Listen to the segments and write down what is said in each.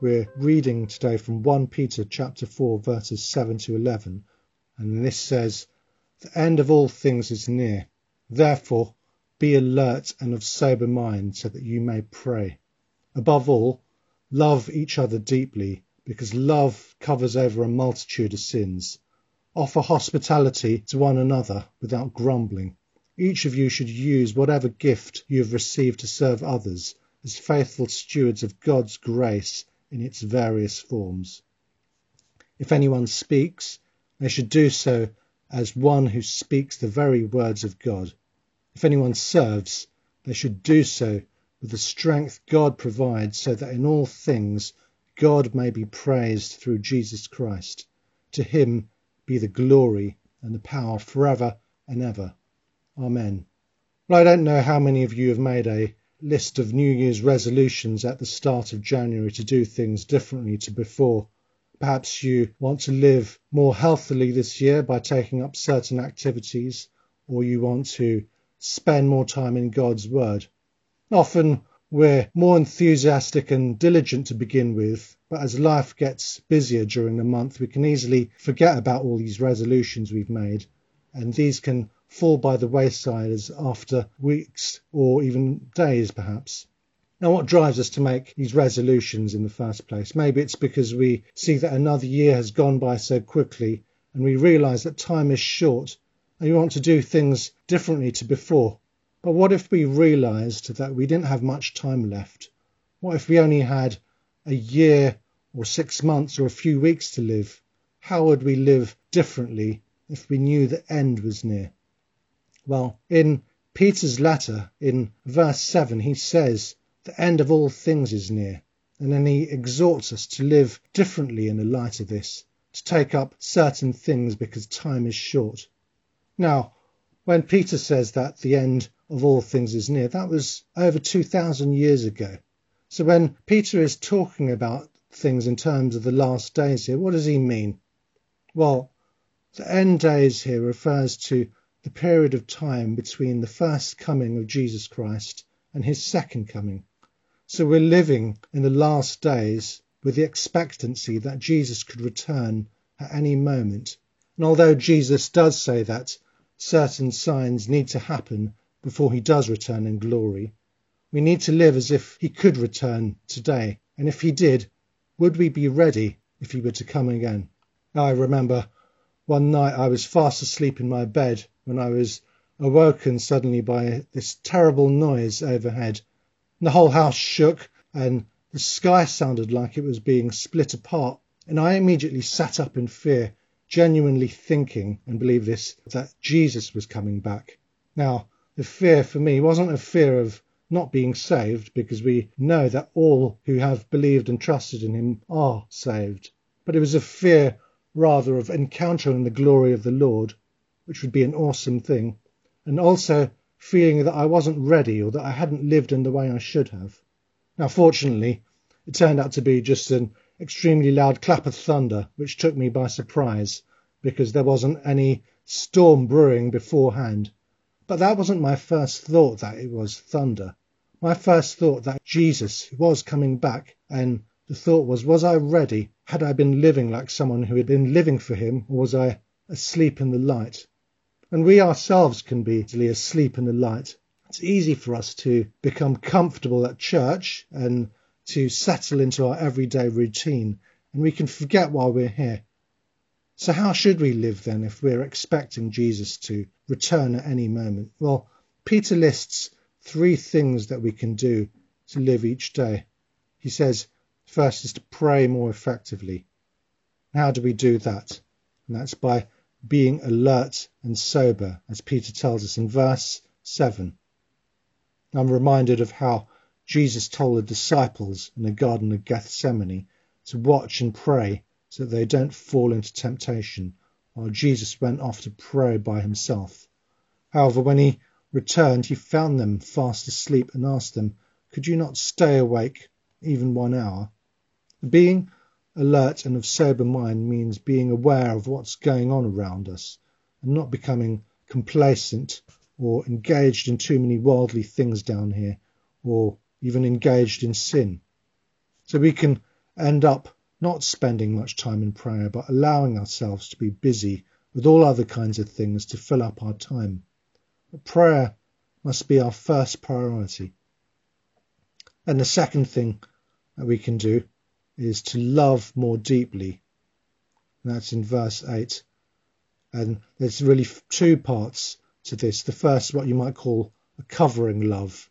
We're reading today from 1 Peter chapter 4 verses 7 to 11 and this says the end of all things is near. Therefore be alert and of sober mind so that you may pray. Above all love each other deeply because love covers over a multitude of sins. Offer hospitality to one another without grumbling. Each of you should use whatever gift you have received to serve others as faithful stewards of God's grace in its various forms. If anyone speaks, they should do so as one who speaks the very words of God. If anyone serves, they should do so with the strength God provides, so that in all things God may be praised through Jesus Christ. To him be the glory and the power forever and ever. Amen. Well, I don't know how many of you have made a list of New Year's resolutions at the start of January to do things differently to before. Perhaps you want to live more healthily this year by taking up certain activities, or you want to spend more time in God's Word. Often we're more enthusiastic and diligent to begin with, but as life gets busier during the month, we can easily forget about all these resolutions we've made, and these can fall by the wayside as after weeks or even days perhaps. Now, what drives us to make these resolutions in the first place? Maybe it's because we see that another year has gone by so quickly and we realize that time is short and we want to do things differently to before. But what if we realized that we didn't have much time left? What if we only had a year or six months or a few weeks to live? How would we live differently if we knew the end was near? Well, in Peter's letter, in verse 7, he says, The end of all things is near. And then he exhorts us to live differently in the light of this, to take up certain things because time is short. Now, when Peter says that the end of all things is near, that was over 2,000 years ago. So when Peter is talking about things in terms of the last days here, what does he mean? Well, the end days here refers to the period of time between the first coming of Jesus Christ and his second coming. So we're living in the last days with the expectancy that Jesus could return at any moment. And although Jesus does say that certain signs need to happen before he does return in glory, we need to live as if he could return today. And if he did, would we be ready if he were to come again? I remember one night I was fast asleep in my bed when I was awoken suddenly by this terrible noise overhead. The whole house shook and the sky sounded like it was being split apart. And I immediately sat up in fear, genuinely thinking, and believe this, that Jesus was coming back. Now, the fear for me wasn't a fear of not being saved, because we know that all who have believed and trusted in him are saved. But it was a fear rather of encountering the glory of the Lord, which would be an awesome thing, and also feeling that I wasn't ready or that I hadn't lived in the way I should have. Now, fortunately, it turned out to be just an extremely loud clap of thunder, which took me by surprise because there wasn't any storm brewing beforehand. But that wasn't my first thought that it was thunder. My first thought that Jesus was coming back and the thought was, was I ready? Had I been living like someone who had been living for him, or was I asleep in the light? And we ourselves can be easily asleep in the light. It's easy for us to become comfortable at church and to settle into our everyday routine, and we can forget why we're here. So, how should we live then if we're expecting Jesus to return at any moment? Well, Peter lists three things that we can do to live each day. He says, First is to pray more effectively. How do we do that? And that's by being alert and sober, as Peter tells us in verse 7. I'm reminded of how Jesus told the disciples in the Garden of Gethsemane to watch and pray so that they don't fall into temptation, while Jesus went off to pray by himself. However, when he returned, he found them fast asleep and asked them, Could you not stay awake even one hour? Being alert and of sober mind means being aware of what's going on around us and not becoming complacent or engaged in too many worldly things down here or even engaged in sin. So we can end up not spending much time in prayer, but allowing ourselves to be busy with all other kinds of things to fill up our time. But prayer must be our first priority. And the second thing that we can do is to love more deeply. And that's in verse 8. And there's really two parts to this. The first, what you might call a covering love,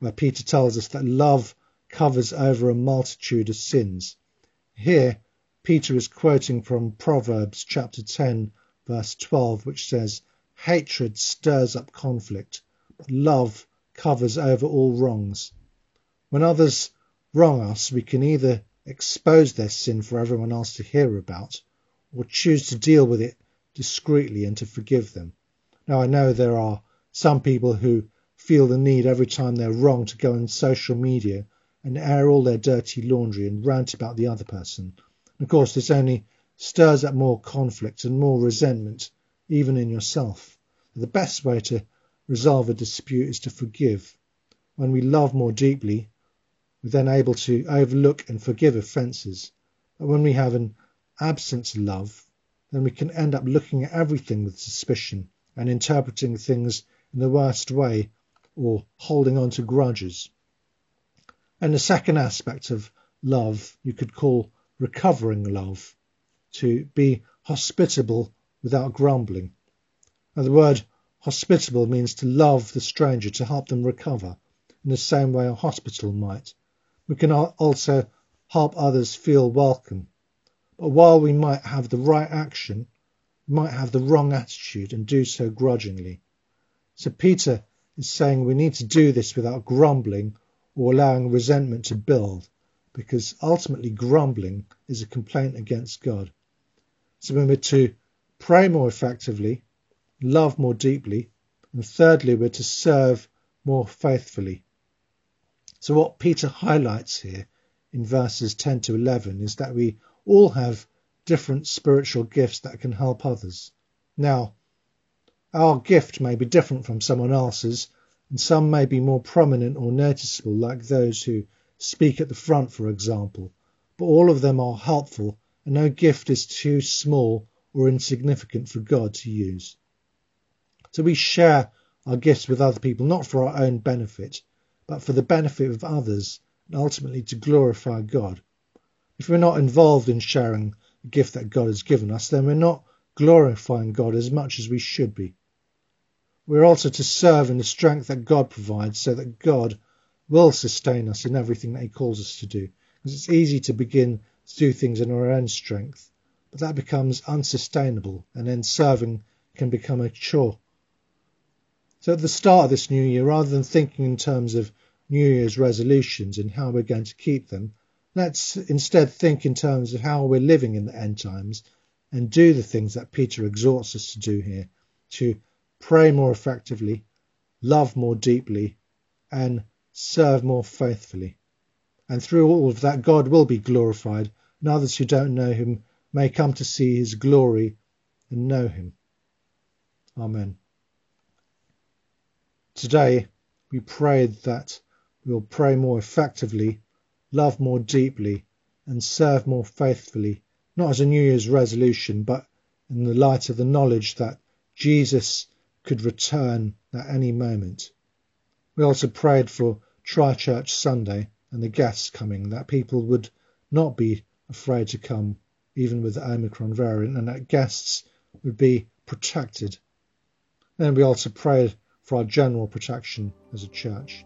where Peter tells us that love covers over a multitude of sins. Here, Peter is quoting from Proverbs chapter 10, verse 12, which says, Hatred stirs up conflict, but love covers over all wrongs. When others wrong us, we can either expose their sin for everyone else to hear about, or choose to deal with it discreetly and to forgive them. Now, I know there are some people who feel the need every time they're wrong to go on social media and air all their dirty laundry and rant about the other person. And of course, this only stirs up more conflict and more resentment, even in yourself. The best way to resolve a dispute is to forgive. When we love more deeply, we're then able to overlook and forgive offences. But when we have an absence of love, then we can end up looking at everything with suspicion and interpreting things in the worst way or holding on to grudges. And the second aspect of love you could call recovering love, to be hospitable without grumbling. Now, the word hospitable means to love the stranger, to help them recover, in the same way a hospital might. We can also help others feel welcome. But while we might have the right action, we might have the wrong attitude and do so grudgingly. So Peter is saying we need to do this without grumbling or allowing resentment to build, because ultimately grumbling is a complaint against God. So we're to pray more effectively, love more deeply, and thirdly, we're to serve more faithfully. So what Peter highlights here in verses 10 to 11 is that we all have different spiritual gifts that can help others. Now, our gift may be different from someone else's, and some may be more prominent or noticeable, like those who speak at the front, for example, but all of them are helpful, and no gift is too small or insignificant for God to use. So we share our gifts with other people, not for our own benefit, but for the benefit of others, and ultimately to glorify God. If we're not involved in sharing the gift that God has given us, then we're not glorifying God as much as we should be. We're also to serve in the strength that God provides so that God will sustain us in everything that He calls us to do. Because it's easy to begin to do things in our own strength, but that becomes unsustainable and then serving can become a chore. So at the start of this new year, rather than thinking in terms of New Year's resolutions and how we're going to keep them, let's instead think in terms of how we're living in the end times and do the things that Peter exhorts us to do here to pray more effectively, love more deeply, and serve more faithfully. And through all of that, God will be glorified, and others who don't know Him may come to see His glory and know Him. Amen. Today, we prayed that we'll pray more effectively, love more deeply, and serve more faithfully, not as a New Year's resolution, but in the light of the knowledge that Jesus could return at any moment. We also prayed for Tri Church Sunday and the guests coming, that people would not be afraid to come, even with the Omicron variant, and that guests would be protected. Then we also prayed for our general protection as a church.